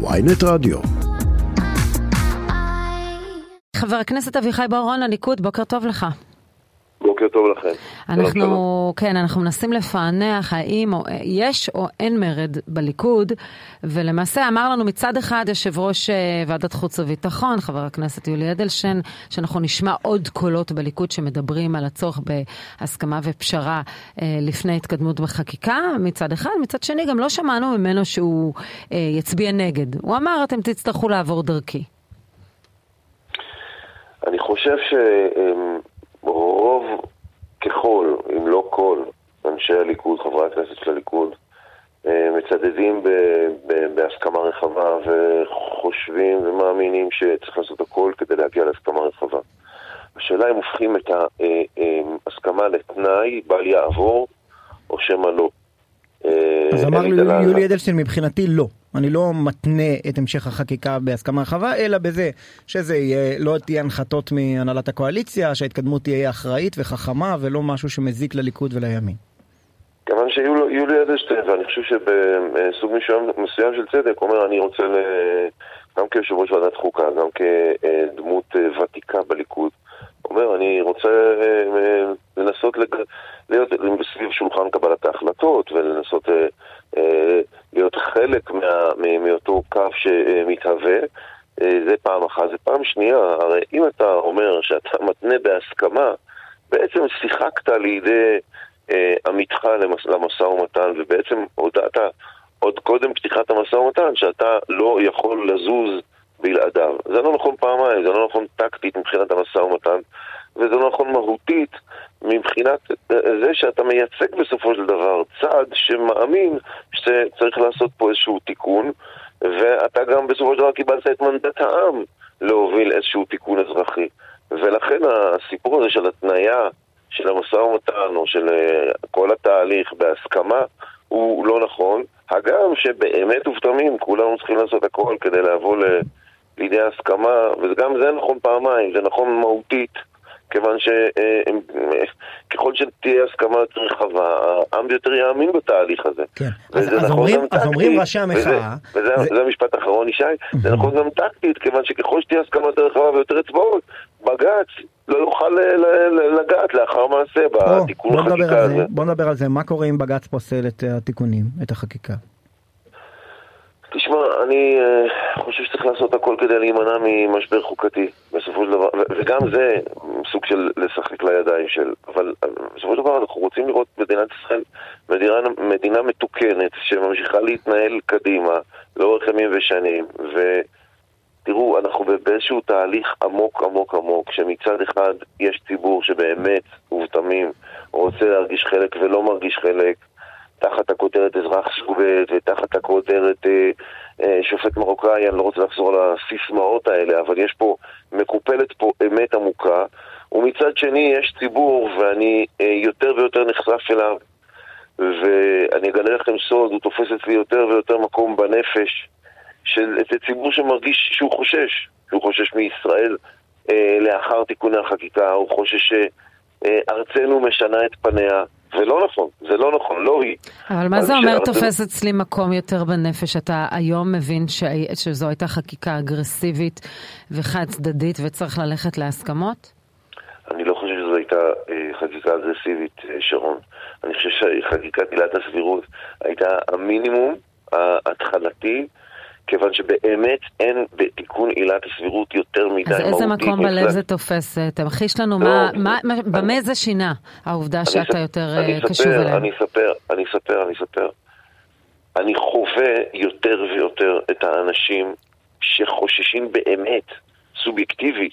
ויינט רדיו. חבר הכנסת אביחי בוארון, הליכוד, בוקר טוב לך. בוקר טוב לכם. אנחנו, כן, אנחנו מנסים לפענח האם או, יש או אין מרד בליכוד, ולמעשה אמר לנו מצד אחד יושב ראש אה, ועדת חוץ וביטחון, חבר הכנסת יולי אדלשטיין, שאנחנו נשמע עוד קולות בליכוד שמדברים על הצורך בהסכמה ופשרה אה, לפני התקדמות בחקיקה, מצד אחד. מצד שני, גם לא שמענו ממנו שהוא אה, יצביע נגד. הוא אמר, אתם תצטרכו לעבור דרכי. אני חושב ש... ככל, אם לא כל, אנשי הליכוד, חברי הכנסת של הליכוד, אה, מצדדים ב, ב, בהסכמה רחבה וחושבים ומאמינים שצריך לעשות הכל כדי להגיע להסכמה רחבה. השאלה אם הופכים את ההסכמה אה, אה, לתנאי בל יעבור או שמא לא. אז אמר יולי אדלשטיין מבחינתי לא. אני לא מתנה את המשך החקיקה בהסכמה רחבה, אלא בזה שזה יהיה, לא תהיה הנחתות מהנהלת הקואליציה, שההתקדמות תהיה אחראית וחכמה ולא משהו שמזיק לליכוד ולימין. כיוון שיולי אדלשטיין, ואני חושב שבסוג מסוים של צדק, אומר אני רוצה, גם כיושב ראש ועדת חוקה, גם כדמות אה, ותיקה בליכוד, אומר אני רוצה אה, לנסות להיות סביב שולחן קבלת ההחלטות ולנסות אה, להיות חלק מה, מאותו קו שמתהווה, אה, זה פעם אחת. זה פעם שנייה, הרי אם אתה אומר שאתה מתנה בהסכמה, בעצם שיחקת לידי אה, עמיתך למס, למשא ומתן, ובעצם הודעת עוד קודם פתיחת המשא ומתן שאתה לא יכול לזוז בלעדיו. זה לא נכון פעמיים, זה לא נכון טקטית מבחינת המשא ומתן, וזה לא נכון מהותית מבחינת זה שאתה מייצג בסופו של דבר צד שמאמין שצריך לעשות פה איזשהו תיקון, ואתה גם בסופו של דבר קיבלת את מנדט העם להוביל איזשהו תיקון אזרחי. ולכן הסיפור הזה של התניה של המשא ומתן או של אה, כל התהליך בהסכמה הוא לא נכון. הגם שבאמת ובתמים כולנו צריכים לעשות הכל כדי לבוא לידי הסכמה, וגם זה נכון פעמיים, זה נכון מהותית. כיוון שככל שתהיה הסכמה יותר רחבה, העם יותר יאמין בתהליך הזה. כן, אז, אז, נכון אומרים, אז אומרים ראשי המחאה... וזה, וזה זה... המשפט האחרון, ישי, זה נכון גם טקטית, כיוון שככל שתהיה הסכמה יותר רחבה ויותר אצבעות, בג"ץ לא יוכל לגעת לאחר מעשה בתיקון החקיקה הזה. בוא נדבר על זה, מה קורה אם בג"ץ פוסל את התיקונים, את החקיקה? תשמע, אני uh, חושב שצריך לעשות הכל כדי להימנע ממשבר חוקתי, בסופו של דבר, וגם זה של לשחק לידיים של, אבל uh, בסופו של דבר אנחנו רוצים לראות מדינת ישראל מדינה, מדינה מתוקנת שממשיכה להתנהל קדימה לאורך ימים ושנים, ותראו, אנחנו באיזשהו תהליך עמוק עמוק עמוק, שמצד אחד יש ציבור שבאמת ובתמים רוצה להרגיש חלק ולא מרגיש חלק, תחת הכותרת אזרח סוג ב' ותחת הכותרת אה, אה, שופט מרוקאי, אני לא רוצה לחזור על הסיסמאות האלה, אבל יש פה, מקופלת פה אמת עמוקה, ומצד שני יש ציבור, ואני אה, יותר ויותר נחשף אליו, ואני אגלה לכם סוד, הוא תופס אצלי יותר ויותר מקום בנפש, של איזה ציבור שמרגיש שהוא חושש, שהוא חושש מישראל אה, לאחר תיקוני החקיקה, הוא חושש שארצנו משנה את פניה. זה לא נכון, זה לא נכון, לא היא. אבל מה זה אומר תופס אצלי מקום יותר בנפש? אתה היום מבין ש... שזו הייתה חקיקה אגרסיבית וחד צדדית וצריך ללכת להסכמות? אני לא חושב שזו הייתה אה, חקיקה אגרסיבית, אה, שרון. אני חושב שחקיקת עילת הסבירות הייתה המינימום ההתחלתי כיוון שבאמת אין בתיקון עילת הסבירות יותר מדי מהותי. אז איזה מקום בלב זה תופס? תמחיש לנו לא, מה, מה, במה זה שינה, העובדה שאתה יותר אה, קשוב אליהם. אני אספר, אני אספר, אני אספר. אני חווה יותר ויותר את האנשים שחוששים באמת, סובייקטיבית,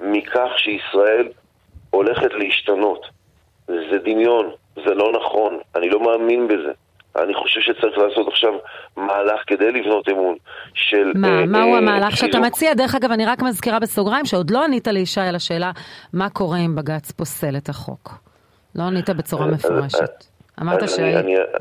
מכך שישראל הולכת להשתנות. זה דמיון, זה לא נכון, אני לא מאמין בזה. אני חושב שצריך לעשות עכשיו מהלך כדי לבנות אמון של... מה, אה, מהו אה, המהלך שאתה מציע? דרך אגב, אני רק מזכירה בסוגריים שעוד לא ענית לישי על השאלה מה קורה אם בג"ץ פוסל את החוק. לא ענית בצורה מפורשת. אמרת ש...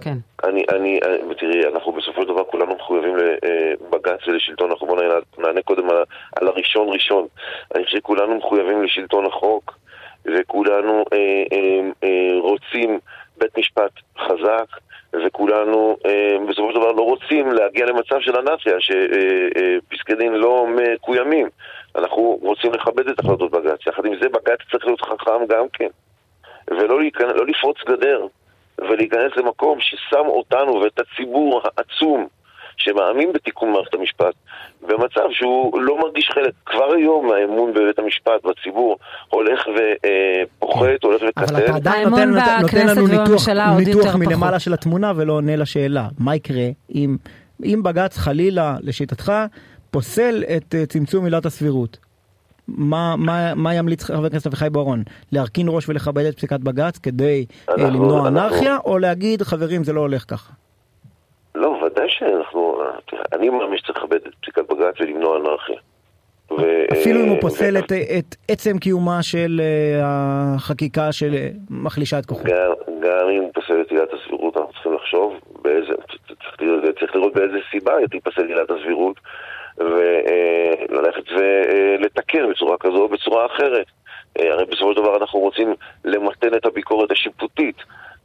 כן. אני, אני, תראי, אנחנו בסופו של דבר כולנו מחויבים לבג"ץ ולשלטון החוק. בוא נענה קודם על, על הראשון ראשון. אני חושב שכולנו מחויבים לשלטון החוק, וכולנו אה, אה, אה, רוצים בית משפט חזק, וכולנו אה, בסופו של דבר לא רוצים להגיע למצב של אנרכיה, שפסקי אה, אה, דין לא מקוימים. אנחנו רוצים לכבד את החלטות בג"ץ. יחד עם זה בג"ץ צריך להיות חכם גם כן, ולא להיכנס, לא לפרוץ גדר, ולהיכנס למקום ששם אותנו ואת הציבור העצום שמאמין בתיקון מערכת המשפט במצב שהוא לא מרגיש חלק. כבר היום האמון בבית המשפט, בציבור, הולך ופוחת, הולך וקטן. אבל אתה עדיין נותן, נותן לנו ניתוח, ניתוח מלמעלה פחות. של התמונה ולא עונה לשאלה. מה יקרה אם, אם בג"ץ חלילה, לשיטתך, פוסל את אה, צמצום עילת הסבירות? מה, מה, מה ימליץ חבר הכנסת אביחי בוארון? להרכין ראש ולכבד את פסיקת בג"ץ כדי אה, אנחנו, למנוע אנרכיה, אנחנו... או להגיד חברים זה לא הולך ככה? לא, ודאי שאנחנו, אני מאמין שצריך לכבד את פסיקת בג"ץ ולמנוע אנרכיה. אפילו אם הוא פוסל את, את עצם קיומה של uh, החקיקה שמחלישה את כוחו. גם, גם אם הוא פוסל את עילת הסבירות, אנחנו צריכים לחשוב באיזה, צריך, צריך לראות באיזה סיבה תיפסל עילת הסבירות, וללכת ולתקן בצורה כזו או בצורה אחרת. אה, הרי בסופו של דבר אנחנו רוצים למתן את הביקורת השיפוטית.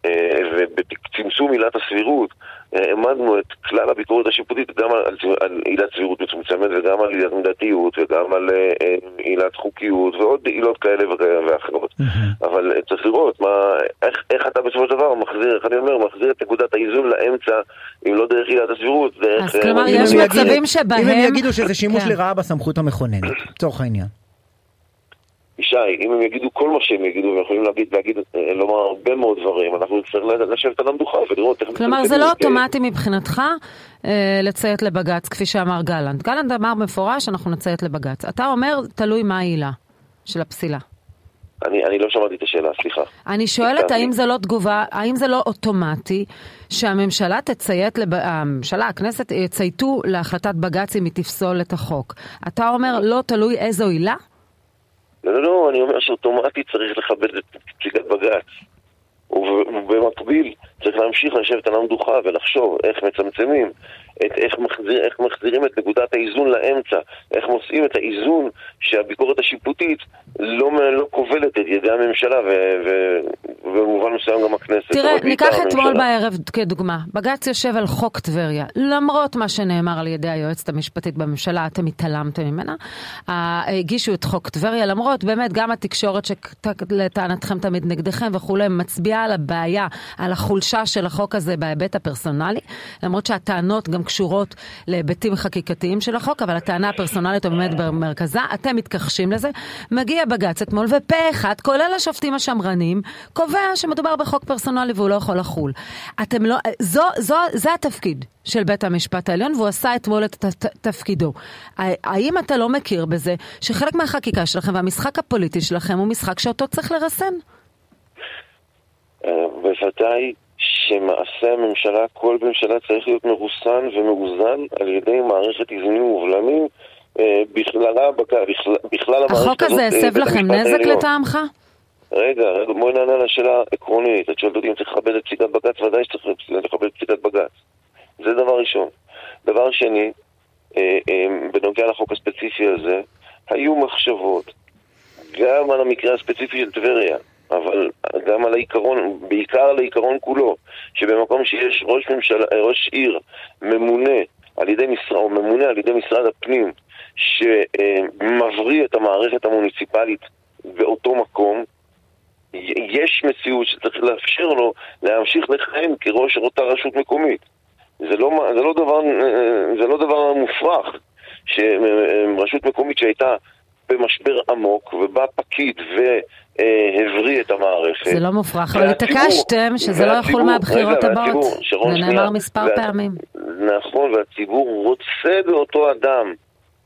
אה, ובצמצום עילת הסבירות העמדנו את כלל הביקורת השיפוטית גם על, על עילת סבירות מצומצמת וגם על עילת מידתיות וגם על אה, עילת חוקיות ועוד עילות כאלה ואחרות. אבל צריך לראות מה, איך, איך אתה בסופו של דבר מחזיר, איך אני אומר, מחזיר את נקודת האיזון לאמצע, אם לא דרך עילת הסבירות, דרך... אז כלומר יש מצבים שבהם... אם הם יגידו שזה שימוש כן. לרעה בסמכות המכוננת, לצורך העניין. ישי, אם הם יגידו כל מה שהם יגידו, והם יכולים להגיד, להגיד, אה, לומר הרבה מאוד דברים, אנחנו נצטרך לשבת על המדוכה ולראות איך... כלומר, זה לא אוטומטי מבחינתך אה, לציית לבג"ץ, כפי שאמר גלנט. גלנט אמר מפורש, אנחנו נציית לבג"ץ. אתה אומר, תלוי מה העילה של הפסילה. אני, אני לא שמעתי את השאלה, סליחה. אני שואלת האם זה לא תגובה, האם זה לא אוטומטי שהממשלה תציית, לב... הממשלה, הכנסת יצייתו להחלטת בג"ץ אם היא תפסול את החוק. אתה אומר לא תלוי איזו עילה? לא, לא, לא, אני אומר שאוטומטית צריך לכבד את פסיקת בג"ץ. ובמקביל צריך להמשיך לשבת על המדוכה ולחשוב איך מצמצמים, את, איך, מחזיר, איך מחזירים את נקודת האיזון לאמצע, איך מוצאים את האיזון שהביקורת השיפוטית לא, לא כובלת את ידי הממשלה ובמובן מסוים גם הכנסת. תראה, ניקח אתמול בערב כדוגמה, בג"ץ יושב על חוק טבריה, למרות מה שנאמר על ידי היועצת המשפטית בממשלה, אתם התעלמתם ממנה, הגישו את חוק טבריה, למרות באמת גם התקשורת שלטענתכם תמיד נגדכם וכולי, מצביעה על הבעיה, על החולשה של החוק הזה בהיבט הפרסונלי, למרות שהטענות גם קשורות להיבטים חקיקתיים של החוק, אבל הטענה הפרסונלית עומדת במרכזה, אתם מתכחשים לזה. מגיע בג"ץ אתמול, ופה אחד, כולל השופטים השמרנים, קובע שמדובר בחוק פרסונלי והוא לא יכול לחול. אתם לא, זו, זו, זה התפקיד של בית המשפט העליון, והוא עשה אתמול את תפקידו. האם אתה לא מכיר בזה שחלק מהחקיקה שלכם והמשחק הפוליטי שלכם הוא משחק שאותו צריך לרסן? אה, בוודאי שמעשה הממשלה, כל ממשלה צריך להיות מרוסן ומאוזן על ידי מערכת איזונים ובלמים אה, בכללה, בכלל, בכלל המערכת הזאת. החוק הזה הסב לכם נזק לטעמך? רגע, רגע, בואי נענה על השאלה העקרונית. את שואלת אותי אם צריך לכבד את פסיקת בג"ץ, ודאי שצריך לכבד את פסיקת בג"ץ. זה דבר ראשון. דבר שני, אה, אה, בנוגע לחוק הספציפי הזה, היו מחשבות גם על המקרה הספציפי של טבריה, אבל גם על העיקרון, בעיקר על העיקרון כולו, שבמקום שיש ראש, ממשלה, ראש עיר ממונה על ידי משרד, או ממונה על ידי משרד הפנים, שמבריא את המערכת המוניציפלית באותו מקום, יש מציאות שצריך לאפשר לו להמשיך לכהן כראש אותה רשות מקומית. זה לא, זה לא, דבר, זה לא דבר מופרך שרשות מקומית שהייתה במשבר עמוק ובא פקיד והבריא את המערכת. זה לא מופרך, אבל התעקשתם שזה לא יחול מהבחירות הבאות. זה נאמר מספר פעמים. נכון, והציבור רוצה באותו אדם.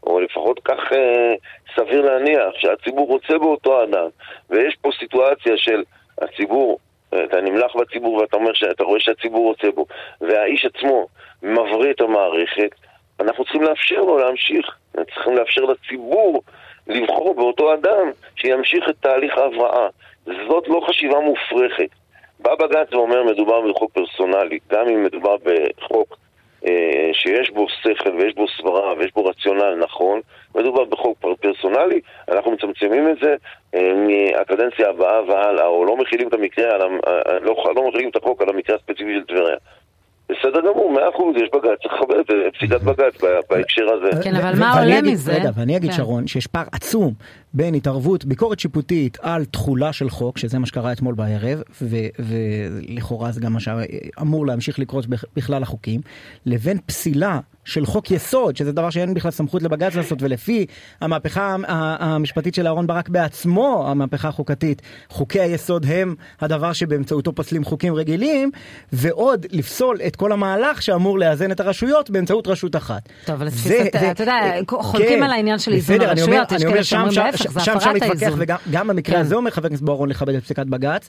או לפחות כך אה, סביר להניח שהציבור רוצה באותו אדם ויש פה סיטואציה של הציבור, אתה נמלח בציבור ואתה אומר שאתה רואה שהציבור רוצה בו והאיש עצמו מבריא את המערכת אנחנו צריכים לאפשר לו להמשיך, צריכים לאפשר לציבור לבחור באותו אדם שימשיך את תהליך ההבראה. זאת לא חשיבה מופרכת. בא בג"ץ ואומר מדובר בחוק פרסונלי, גם אם מדובר בחוק אה, שיש בו שכל ויש בו סברה ויש בו רציונל נכון, מדובר בחוק פרסונלי, אנחנו מצמצמים את זה אה, מהקדנציה הבאה והלאה, או לא מכילים את המקרה, על, לא, לא מכילים את החוק על המקרה הספציפי של טבריה. בסדר גמור, מאה אחוז, יש בג"ץ, צריך לכבד את פסיקת בג"ץ בהקשר הזה. כן, אבל מה עולה מזה? רגע, ואני אגיד, כן. שרון, שיש פער עצום בין התערבות, ביקורת שיפוטית על תכולה של חוק, שזה מה שקרה אתמול בערב, ולכאורה זה גם מה שאמור להמשיך לקרות בכלל החוקים, לבין פסילה של חוק יסוד, שזה דבר שאין בכלל סמכות לבג"ץ לעשות, ולפי המהפכה המשפטית של אהרן ברק בעצמו, המהפכה החוקתית, חוקי היסוד הם הדבר שבאמצעותו פוסלים חוקים רגילים, ועוד לפסול את כל המהלך שאמור לאזן את הרשויות באמצעות רשות אחת. טוב, אבל לתפיסת, אתה יודע, חולקים כן, על העניין של איזון הרשויות, יש כאלה שאומרים להפך, זה הפרת האיזון. וגם במקרה כן. הזה אומר חבר הכנסת בוארון לכבד את פסיקת בג"ץ,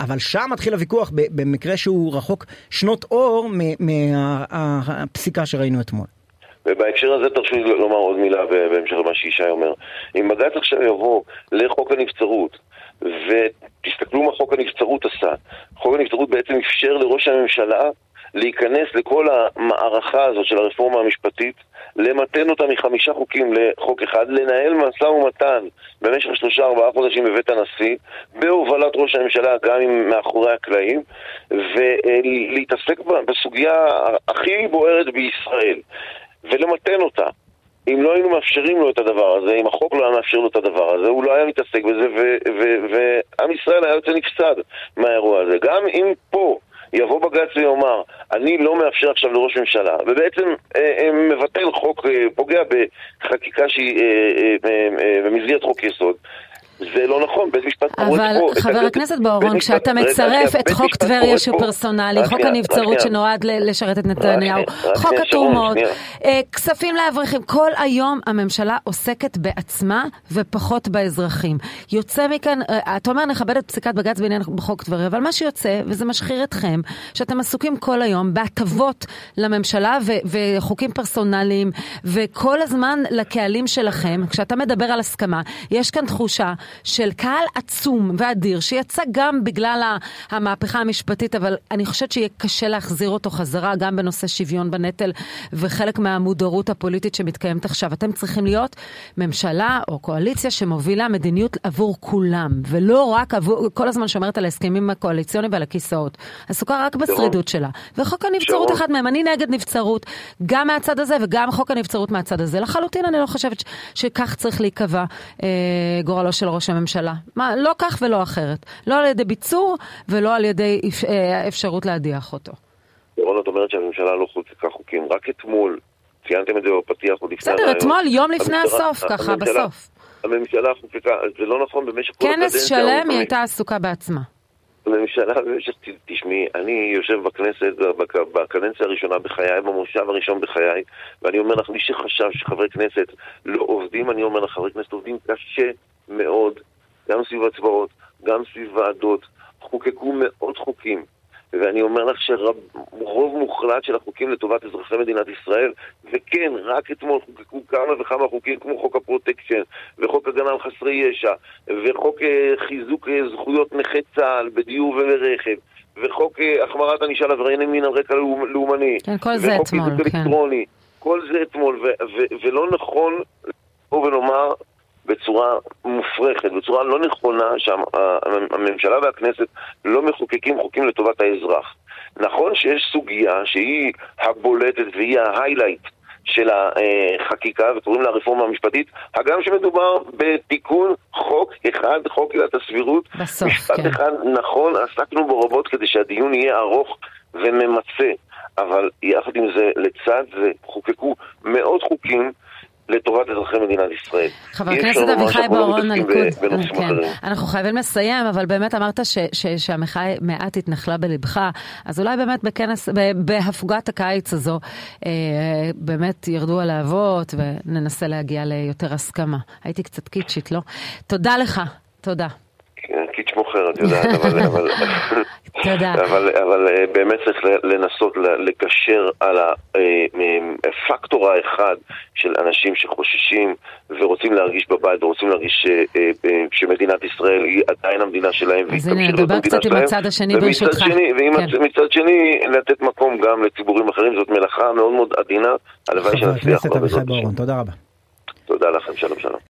אבל שם מתחיל הוויכוח במקרה שהוא רחוק שנות אור מהפסיקה שראינו אתמול. ובהקשר הזה תרשו לי לומר עוד מילה בהמשך למה שישי אומר. אם בג"ץ עכשיו יבוא לחוק הנבצרות, ותסתכלו מה חוק הנבצרות עשה, חוק הנבצרות בעצם אפשר לראש הממשלה להיכנס לכל המערכה הזאת של הרפורמה המשפטית, למתן אותה מחמישה חוקים לחוק אחד, לנהל משא ומתן במשך שלושה ארבעה חודשים בבית הנשיא, בהובלת ראש הממשלה גם עם מאחורי הקלעים, ולהתעסק בסוגיה הכי בוערת בישראל. ולמתן אותה. אם לא היינו מאפשרים לו את הדבר הזה, אם החוק לא היה מאפשר לו את הדבר הזה, הוא לא היה מתעסק בזה, ועם ישראל היה יוצא נפסד מהאירוע הזה. גם אם פה יבוא בג"ץ ויאמר, אני לא מאפשר עכשיו לראש ממשלה, ובעצם אה, אה, מבטל חוק, אה, פוגע בחקיקה שהיא אה, אה, אה, במסגרת חוק יסוד, זה לא נכון, בית משפט פה. אבל חבר הכנסת בוארון, כשאתה מצרף את חוק טבריה שהוא פרסונלי, חוק הנבצרות שנועד לשרת את נתניהו, חוק התרומות, אה, כספים לאברכים, כל היום הממשלה עוסקת בעצמה ופחות באזרחים. יוצא מכאן, אה, אתה אומר נכבד את פסיקת בג"ץ בעניין בחוק טבריה, אבל מה שיוצא, וזה משחיר אתכם, שאתם עסוקים כל היום בהטבות לממשלה וחוקים פרסונליים, וכל הזמן לקהלים שלכם, כשאתה מדבר על הסכמה, יש כאן תחושה של קהל עצום ואדיר, שיצא גם בגלל המהפכה המשפטית, אבל אני חושבת שיהיה קשה להחזיר אותו חזרה, גם בנושא שוויון בנטל וחלק מהמודעות הפוליטית שמתקיימת עכשיו. אתם צריכים להיות ממשלה או קואליציה שמובילה מדיניות עבור כולם, ולא רק עבור, כל הזמן שומרת על ההסכמים הקואליציוניים ועל הכיסאות. עסוקה רק בשרידות שלה. וחוק הנבצרות אחד מהם, אני נגד נבצרות, גם מהצד הזה וגם חוק הנבצרות מהצד הזה. לחלוטין אני לא חושבת שכך צריך להיקבע אה, גורלו של ראש הממשלה. מה, לא כך ולא אחרת. לא על ידי ביצור ולא על ידי אה, אפשרות להדיח אותו. ירון, את אומרת שהממשלה לא חוקקה חוקים. רק אתמול, ציינתם את זה בפתיח עוד לפני... בסדר, אתמול, יום לפני הסוף, ככה, בסוף. הממשלה חוקקה, זה לא נכון במשך כל הקדנציה. כנס שלם היא הייתה עסוקה בעצמה. הממשלה במשך, תשמעי, אני יושב בכנסת בקדנציה הראשונה בחיי, במושב הראשון בחיי, ואני אומר לך, מי שחשב שחברי כנסת לא עובדים, אני אומר לך, חברי כנסת עובדים קשה מאוד, גם סביב הצבעות, גם סביב ועדות, חוקקו מאות חוקים. ואני אומר לך שרוב מוחלט של החוקים לטובת אזרחי מדינת ישראל, וכן, רק אתמול חוקקו כמה וכמה חוקים כמו חוק הפרוטקשן, וחוק הגנה על חסרי ישע, וחוק אה, חיזוק אה, זכויות נכי צה"ל בדיור וברכב, וחוק אה, החמרת ענישה לעברייני מין על רקע לאומני, כן, כל זה אתמול, אלקטרוני, כל זה אתמול, ולא נכון לבוא ולומר בצורה מופרכת, בצורה לא נכונה, שהממשלה והכנסת לא מחוקקים חוקים לטובת האזרח. נכון שיש סוגיה שהיא הבולטת והיא ההיילייט של החקיקה, וקוראים לה רפורמה המשפטית, הגם שמדובר בתיקון חוק אחד, חוק עילת הסבירות. בסוף, משפט כן. אחד, נכון, עסקנו בו רבות כדי שהדיון יהיה ארוך וממצה, אבל יחד עם זה, לצד זה, חוקקו מאות חוקים. לטובת אזרחי מדינת ישראל. חבר הכנסת אביחי בוארון, הליכוד, כן. אנחנו חייבים לסיים, אבל באמת אמרת ש, ש, שהמחאה מעט התנחלה בלבך, אז אולי באמת בכנס, בהפוגת הקיץ הזו, אה, באמת ירדו הלהבות וננסה להגיע ליותר הסכמה. הייתי קצת קיצ'ית, לא? תודה לך, תודה. מוכר, את יודעת, אבל... תודה. אבל, אבל באמת צריך לנסות לגשר על הפקטור האחד של אנשים שחוששים ורוצים להרגיש בבית ורוצים להרגיש ש, שמדינת ישראל היא עדיין המדינה שלהם. אז הנה, נדבר קצת עם הצד השני ברשותך. ומצד כן. שני, לתת מקום גם לציבורים אחרים, זאת מלאכה מאוד מאוד עדינה, הלוואי שנצליח. חבר הכנסת אביחי בוארון, תודה רבה. תודה לכם, שלום שלום.